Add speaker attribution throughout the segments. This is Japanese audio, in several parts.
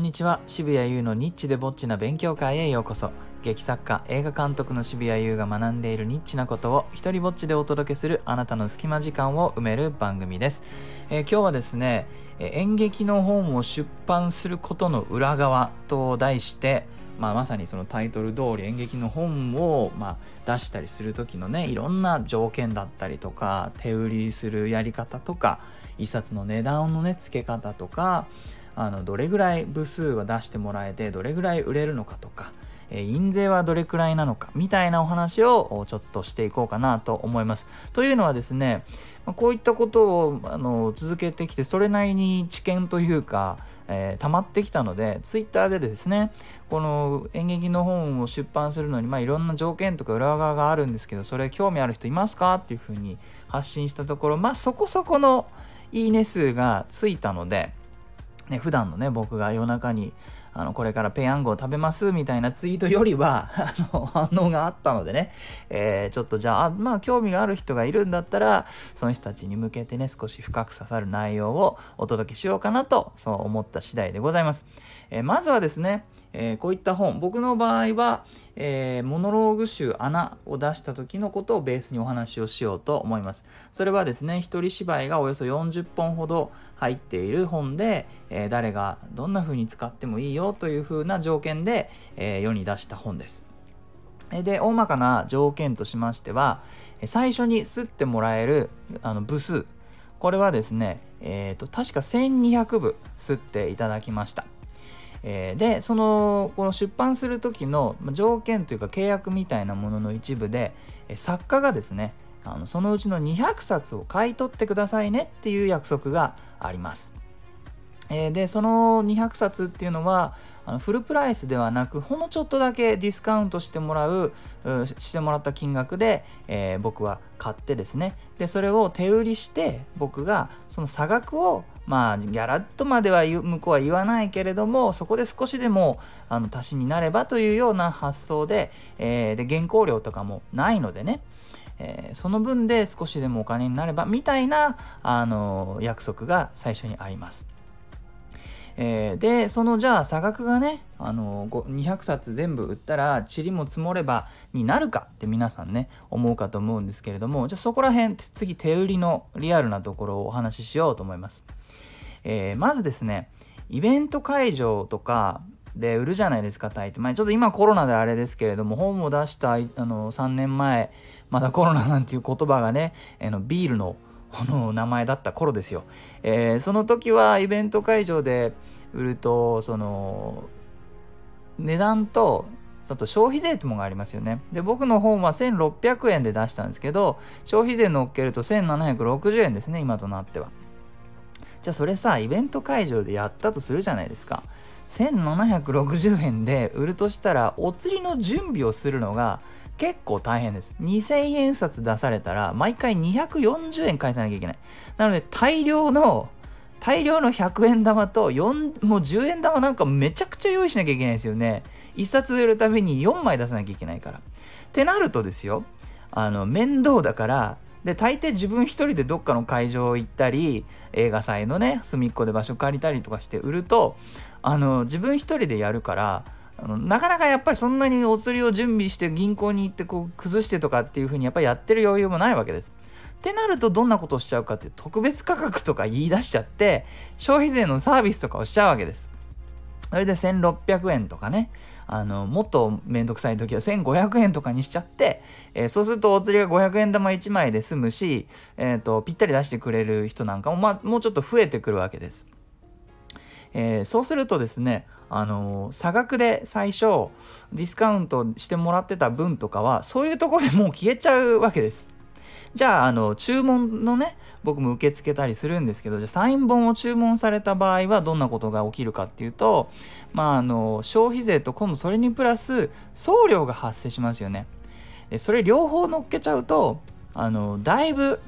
Speaker 1: んにちは。渋谷優のニッチでぼっちな勉強会へようこそ。劇作家映画監督の渋谷優が学んでいるニッチなことを一人ぼっちでお届けするあなたの隙間時間を埋める番組です、えー今日はですね演劇の本を出版することの裏側と題してまあ、まさにそのタイトル通り演劇の本を、まあ、出したりする時のねいろんな条件だったりとか手売りするやり方とか一冊の値段のね付け方とかあのどれぐらい部数は出してもらえてどれぐらい売れるのかとか、え印税はどれくらいなのかみたいなお話をちょっとしていこうかなと思います。というのはですねまこういったことをあの続けてきてそれなりに知見というか、えー溜まってきたのでツイッターでですねこの演劇の本を出版するのに、まあ、いろんな条件とか裏側があるんですけどそれ興味ある人いますかっていうふうに発信したところまあそこそこのいいね数がついたので、ね、普段のね僕が夜中にあのこれからペヤングを食べますみたいなツイートよりは あの反応があったのでね、えーちょっとじゃあまあ興味がある人がいるんだったらその人たちに向けてね少し深く刺さる内容をお届けしようかなとそう思った次第でございます。えーまずはですね、えーこういった本。僕の場合は、えーモノローグ集「穴」を出した時のことをベースにお話をしようと思います。それはですね一人芝居がおよそ40本ほど入っている本で、えー誰がどんな風に使ってもいいよという風な条件で、えー世に出した本です。で大まかな条件としましては最初に吸ってもらえるあの部数。これはですね、えーと確か1200部吸っていただきました。えーでそのこの出版する時の条件というか契約みたいなものの一部で作家がですねあのそのうちの200冊を買い取ってくださいねっていう約束があります。えでその200冊っていうのはあのフルプライスではなくほんのちょっとだけディスカウントしてもらううしてもらった金額で、えー僕は買ってですねでそれを手売りして僕がその差額をまあギャラッとまでは向こうは言わないけれどもそこで少しでもあの足しになればというような発想で,、えーで原稿料とかもないのでねえーその分で少しでもお金になればみたいな、あの約束が最初にあります。えーでそのじゃあ差額がね、あの200冊全部売ったら塵も積もればになるかって皆さんね思うかと思うんですけれどもじゃあそこら辺次手売りのリアルなところをお話ししようと思います。えーまずですねイベント会場とかで売るじゃないですか大抵、まあ、ちょっと今コロナであれですけれども本を出したあの3年前まだコロナなんていう言葉がねあのビールの この名前だった頃ですよ、えーその時はイベント会場で売るとその値段とあと消費税ってものがありますよね。で僕の本は1600円で出したんですけど消費税乗っけると1760円ですね今となっては。じゃあそれさイベント会場でやったとするじゃないですか。1760円で売るとしたらお釣りの準備をするのが結構大変です。2000円札出されたら毎回240円返さなきゃいけない。なので大量の大量の100円玉と4もう10円玉なんかめちゃくちゃ用意しなきゃいけないですよね。1冊売るために4枚出さなきゃいけないから。ってなるとですよ。あの面倒だからで大抵自分一人でどっかの会場行ったり映画祭のね隅っこで場所借りたりとかして売るとあの自分一人でやるからあのなかなかやっぱりそんなにお釣りを準備して銀行に行ってこう崩してとかっていう風にやっぱりやってる余裕もないわけです。ってなるとどんなことをしちゃうかって特別価格とか言い出しちゃって消費税のサービスとかをしちゃうわけです。それで1600円とかねあのもっとめんどくさい時は1500円とかにしちゃって、えーそうするとお釣りが500円玉1枚で済むし、えーとぴったり出してくれる人なんかも、まあ、もうちょっと増えてくるわけです。えーそうするとですね、あの差額で最初ディスカウントしてもらってた分とかはそういうところでもう消えちゃうわけです。じゃあ、あの、注文のね、僕も受け付けたりするんですけど、じゃあ、サイン本を注文された場合はどんなことが起きるかっていうと、まあ、あの、消費税と今度それにプラス送料が発生しますよね。でそれ両方乗っけちゃうと、あの、だいぶ、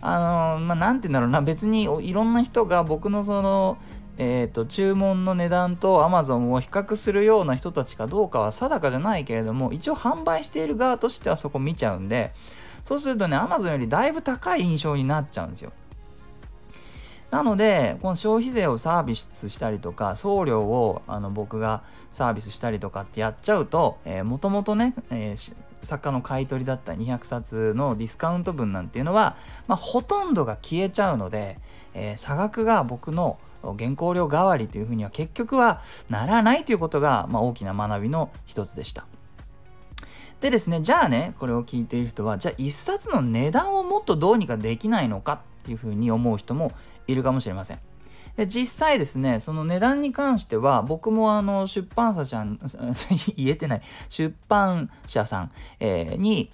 Speaker 1: あの、まあ、なんて言うんだろうな、別にいろんな人が僕のその、えー、と注文の値段と Amazon を比較するような人たちかどうかは定かじゃないけれども一応販売している側としてはそこ見ちゃうんでそうするとね Amazon よりだいぶ高い印象になっちゃうんですよなのでこの消費税をサービスしたりとか送料をあの僕がサービスしたりとかってやっちゃうともともとね、えー、作家の買い取りだった200冊のディスカウント分なんていうのは、まあ、ほとんどが消えちゃうので、えー、差額が僕の原稿料代わりというふうには結局はならないということが、まあ、大きな学びの一つでした。でですね、じゃあね、これを聞いている人は、じゃあ一冊の値段をもっとどうにかできないのかっていうふうに思う人もいるかもしれません。で実際ですねその値段に関しては僕もあの出版社さん 言えてない出版社さん、えー、に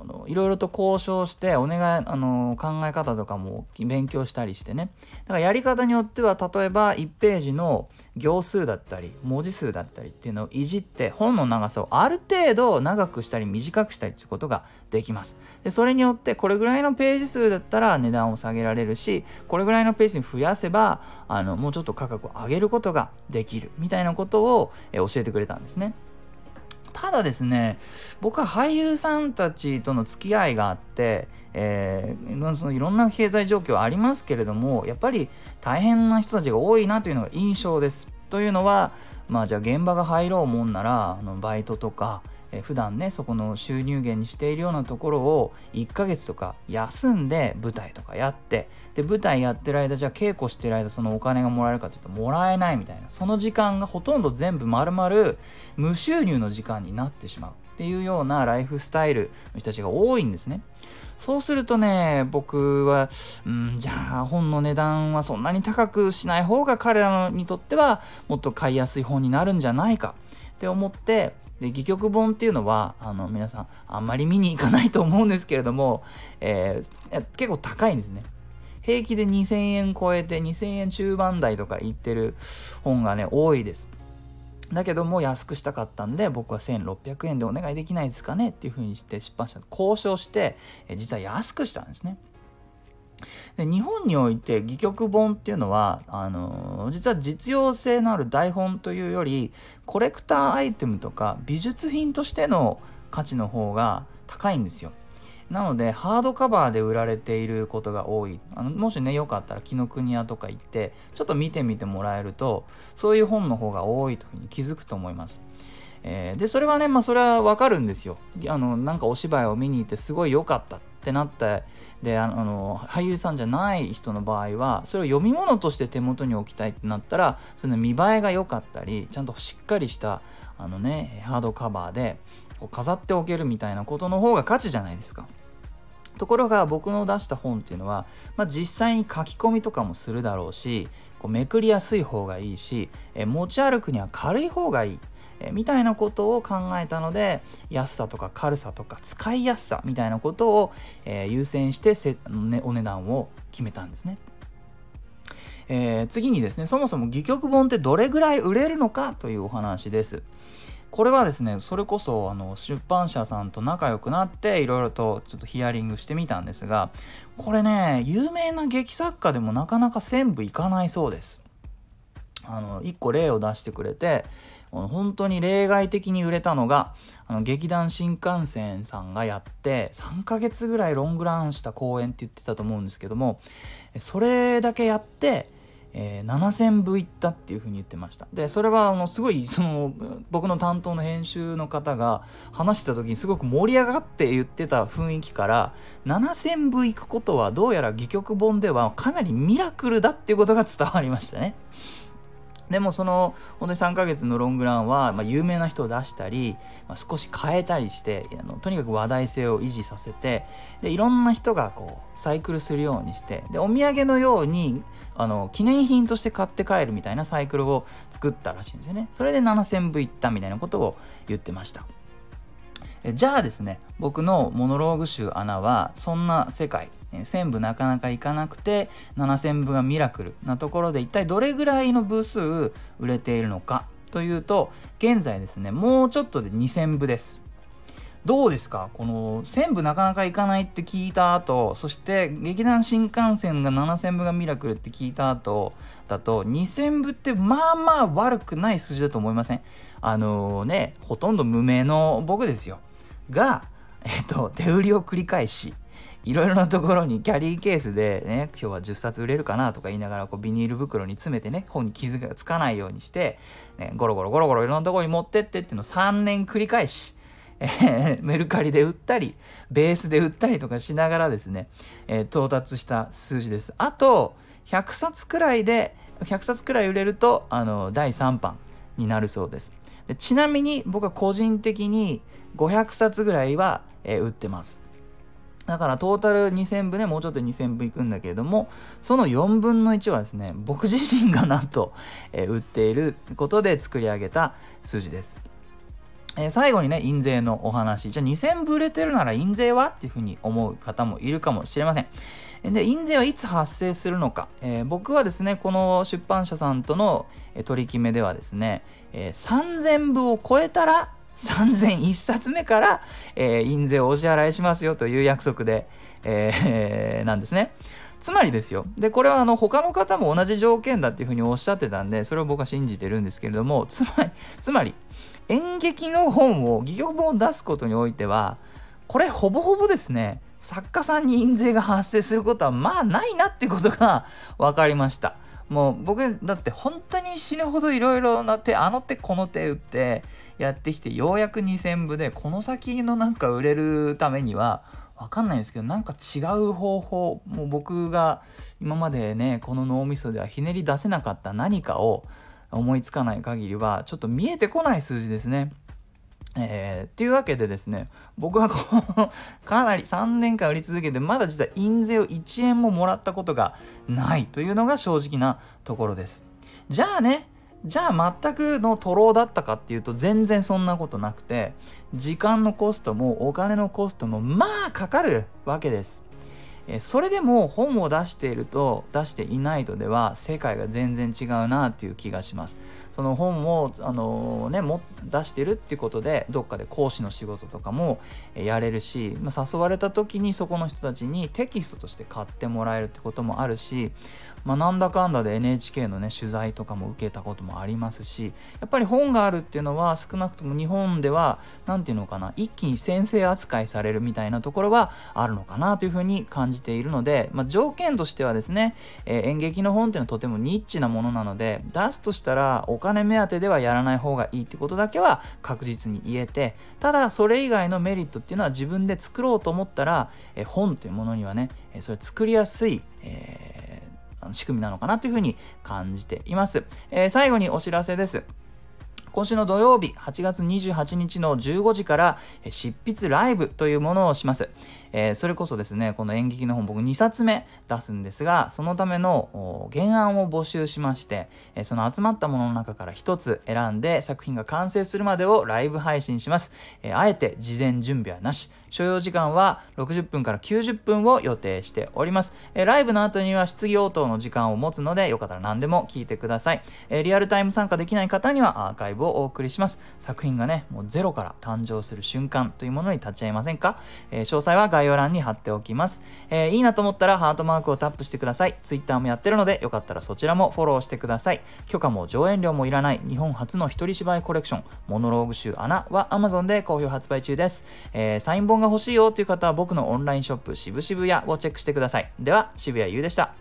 Speaker 1: あのいろいろと交渉してお願いあの考え方とかも勉強したりしてね。だからやり方によっては例えば1ページの行数だったり文字数だったりっていうのをいじって本の長さをある程度長くしたり短くしたりってことができます。でそれによってこれぐらいのページ数だったら値段を下げられるしこれぐらいのページに増やせばあのもうちょっと価格を上げることができるみたいなことを教えてくれたんですね。ただですね僕は俳優さんたちとの付き合いがあってえー、そのいろんな経済状況ありますけれどもやっぱり大変な人たちが多いなというのが印象です。というのはまあじゃあ現場が入ろうもんならあのバイトとかえ普段ねそこの収入源にしているようなところを1ヶ月とか休んで舞台とかやってで舞台やってる間じゃあ稽古してる間そのお金がもらえるかというともらえないみたいなその時間がほとんど全部丸々無収入の時間になってしまうっていうようなライフスタイルの人たちが多いんですね。そうするとね、僕は、うん、じゃあ本の値段はそんなに高くしない方が彼らにとってはもっと買いやすい本になるんじゃないかって思って、で戯曲本っていうのはあの皆さんあんまり見に行かないと思うんですけれども、えー、結構高いんですね。平気で2000円超えて2000円中盤台とか言ってる本がね多いです。だけども安くしたかったんで僕は1600円でお願いできないですかねっていうふうにして出版社と交渉して実は安くしたんですね。で日本において戯曲本っていうのはあのー、実は実用性のある台本というよりコレクターアイテムとか美術品としての価値の方が高いんですよ。なのでハードカバーで売られていることが多いあのもしねよかったら紀ノ国屋とか行ってちょっと見てみてもらえるとそういう本の方が多いというふうに気づくと思います。えー、でそれはねまあそれはわかるんですよ。あのなんかお芝居を見に行ってすごい良かったってなってであの俳優さんじゃない人の場合はそれを読み物として手元に置きたいってなったらその見栄えが良かったりちゃんとしっかりしたあのねハードカバーでこう飾っておけるみたいなことの方が価値じゃないですか。ところが僕の出した本っていうのは、まあ、実際に書き込みとかもするだろうしこうめくりやすい方がいいしえ持ち歩くには軽い方がいいえみたいなことを考えたので安さとか軽さとか使いやすさみたいなことを、え、優先してせ、ね、お値段を決めたんですね。えー、次にですねそもそも戯曲本ってどれぐらい売れるのかというお話です。これはですねそれこそあの出版社さんと仲良くなっていろいろとちょっとヒアリングしてみたんですがこれね有名な劇作家でもなかなか1000部いかないそうです。あの1個例を出してくれて本当に例外的に売れたのがあの劇団新幹線さんがやって3ヶ月ぐらいロングランした公演って言ってたと思うんですけどもそれだけやってえー、7000部いったっていうふうに言ってました。でそれはあのすごいその僕の担当の編集の方が話した時にすごく盛り上がって言ってた雰囲気から7000部いくことはどうやら戯曲本ではかなりミラクルだっていうことが伝わりましたね。でもその本当に3ヶ月のロングランは、まあ、有名な人を出したり、まあ、少し変えたりしてあのとにかく話題性を維持させてでいろんな人がこうサイクルするようにしてでお土産のようにあの記念品として買って帰るみたいなサイクルを作ったらしいんですよね。それで7000部いったみたいなことを言ってました。じゃあですね僕のモノローグ集穴はそんな世界1000部なかなかいかなくて7000部がミラクルなところで一体どれぐらいの部数売れているのかというと現在ですねもうちょっとで2000部です。どうですか？この1000部なかなかいかないって聞いた後そして劇団新幹線が7000部がミラクルって聞いた後だと2000部ってまあまあ悪くない数字だと思いません？あのー、ねほとんど無名の僕ですよ。がえっと手売りを繰り返しいろいろなところにキャリーケースでね今日は10冊売れるかなとか言いながらこうビニール袋に詰めてね本に傷がつかないようにして、ね、ゴロゴロゴロゴロいろんなところに持ってってっていうのを3年繰り返しえメルカリで売ったりベースで売ったりとかしながらですね、えー、到達した数字です。あと100冊くらいで100冊くらい売れるとあの第3版になるそうです。でちなみに僕は個人的に500冊ぐらいは、えー、売ってます。だからトータル2000部ね、もうちょっと2000部いくんだけれども、その4分の1はですね、僕自身がなんと、えー、売っていることで作り上げた数字です。えー、最後にね、印税のお話。じゃあ2000部売れてるなら印税はっていうふうに思う方もいるかもしれません。で、印税はいつ発生するのか。えー、僕はですね、この出版社さんとの取り決めではですね、え、3000部を超えたら3001冊目から、えー、印税をお支払いしますよという約束で、えー、なんですね。つまりですよ。で、これはあの他の方も同じ条件だっていうふうにおっしゃってたんで、それを僕は信じてるんですけれども、つまり、つまり演劇の本を、戯曲本を出すことにおいては、これほぼほぼですね、作家さんに印税が発生することはまあないなってことが分かりました。もう僕だって本当に死ぬほどいろいろな手あの手この手打ってやってきてようやく2000部でこの先のなんか売れるためには分かんないんですけどなんか違う方法もう僕が今までねこの脳みそではひねり出せなかった何かを思いつかない限りはちょっと見えてこない数字ですね。えー、っていうわけでですね僕はこの かなり3年間売り続けてまだ実は印税を1円ももらったことがないというのが正直なところです。じゃあねじゃあ全くの徒労だったかっていうと全然そんなことなくて時間のコストもお金のコストもまあかかるわけです。それでも本を出していると出していないとでは世界が全然違うなっていう気がします。その本をあの、ね、も出してるっていうことでどっかで講師の仕事とかもやれるし、ま、誘われた時にそこの人たちにテキストとして買ってもらえるってこともあるし、まあ、なんだかんだで NHK のね取材とかも受けたこともありますしやっぱり本があるっていうのは少なくとも日本では何て言うのかな一気に先生扱いされるみたいなところはあるのかなというふうに感じているので、まあ、条件としてはですね、え、演劇の本っていうのはとてもニッチなものなので出すとしたらお金金目当てではやらない方がいいってことだけは確実に言えてただそれ以外のメリットっていうのは自分で作ろうと思ったらえ本というものにはねそれ作りやすい、えー、仕組みなのかなというふうに感じています、えー、最後にお知らせです。今週の土曜日8月28日の15時から執筆ライブというものをします。えー、それこそですね、この演劇の本僕2冊目出すんですが、そのための原案を募集しまして、えその集まったものの中から1つ選んで作品が完成するまでをライブ配信します。え、あえて事前準備はなし、所要時間は60分から90分を予定しております。え、ライブの後には質疑応答の時間を持つので、よかったら何でも聞いてください。えリアルタイム参加できない方にはアーカイブをお送りします。作品がね、もうゼロから誕生する瞬間というものに立ち会いませんか、え詳細は概要欄に貼っておきます。え、いいなと思ったらハートマークをタップしてください。Twitter もやってるので、よかったらそちらもフォローしてください。許可も上演料もいらない日本初の一人芝居コレクション、モノローグ集穴は Amazon で好評発売中です。え、サイン本が欲しいよという方は僕のオンラインショップ渋々屋をチェックしてください。では、渋谷優でした。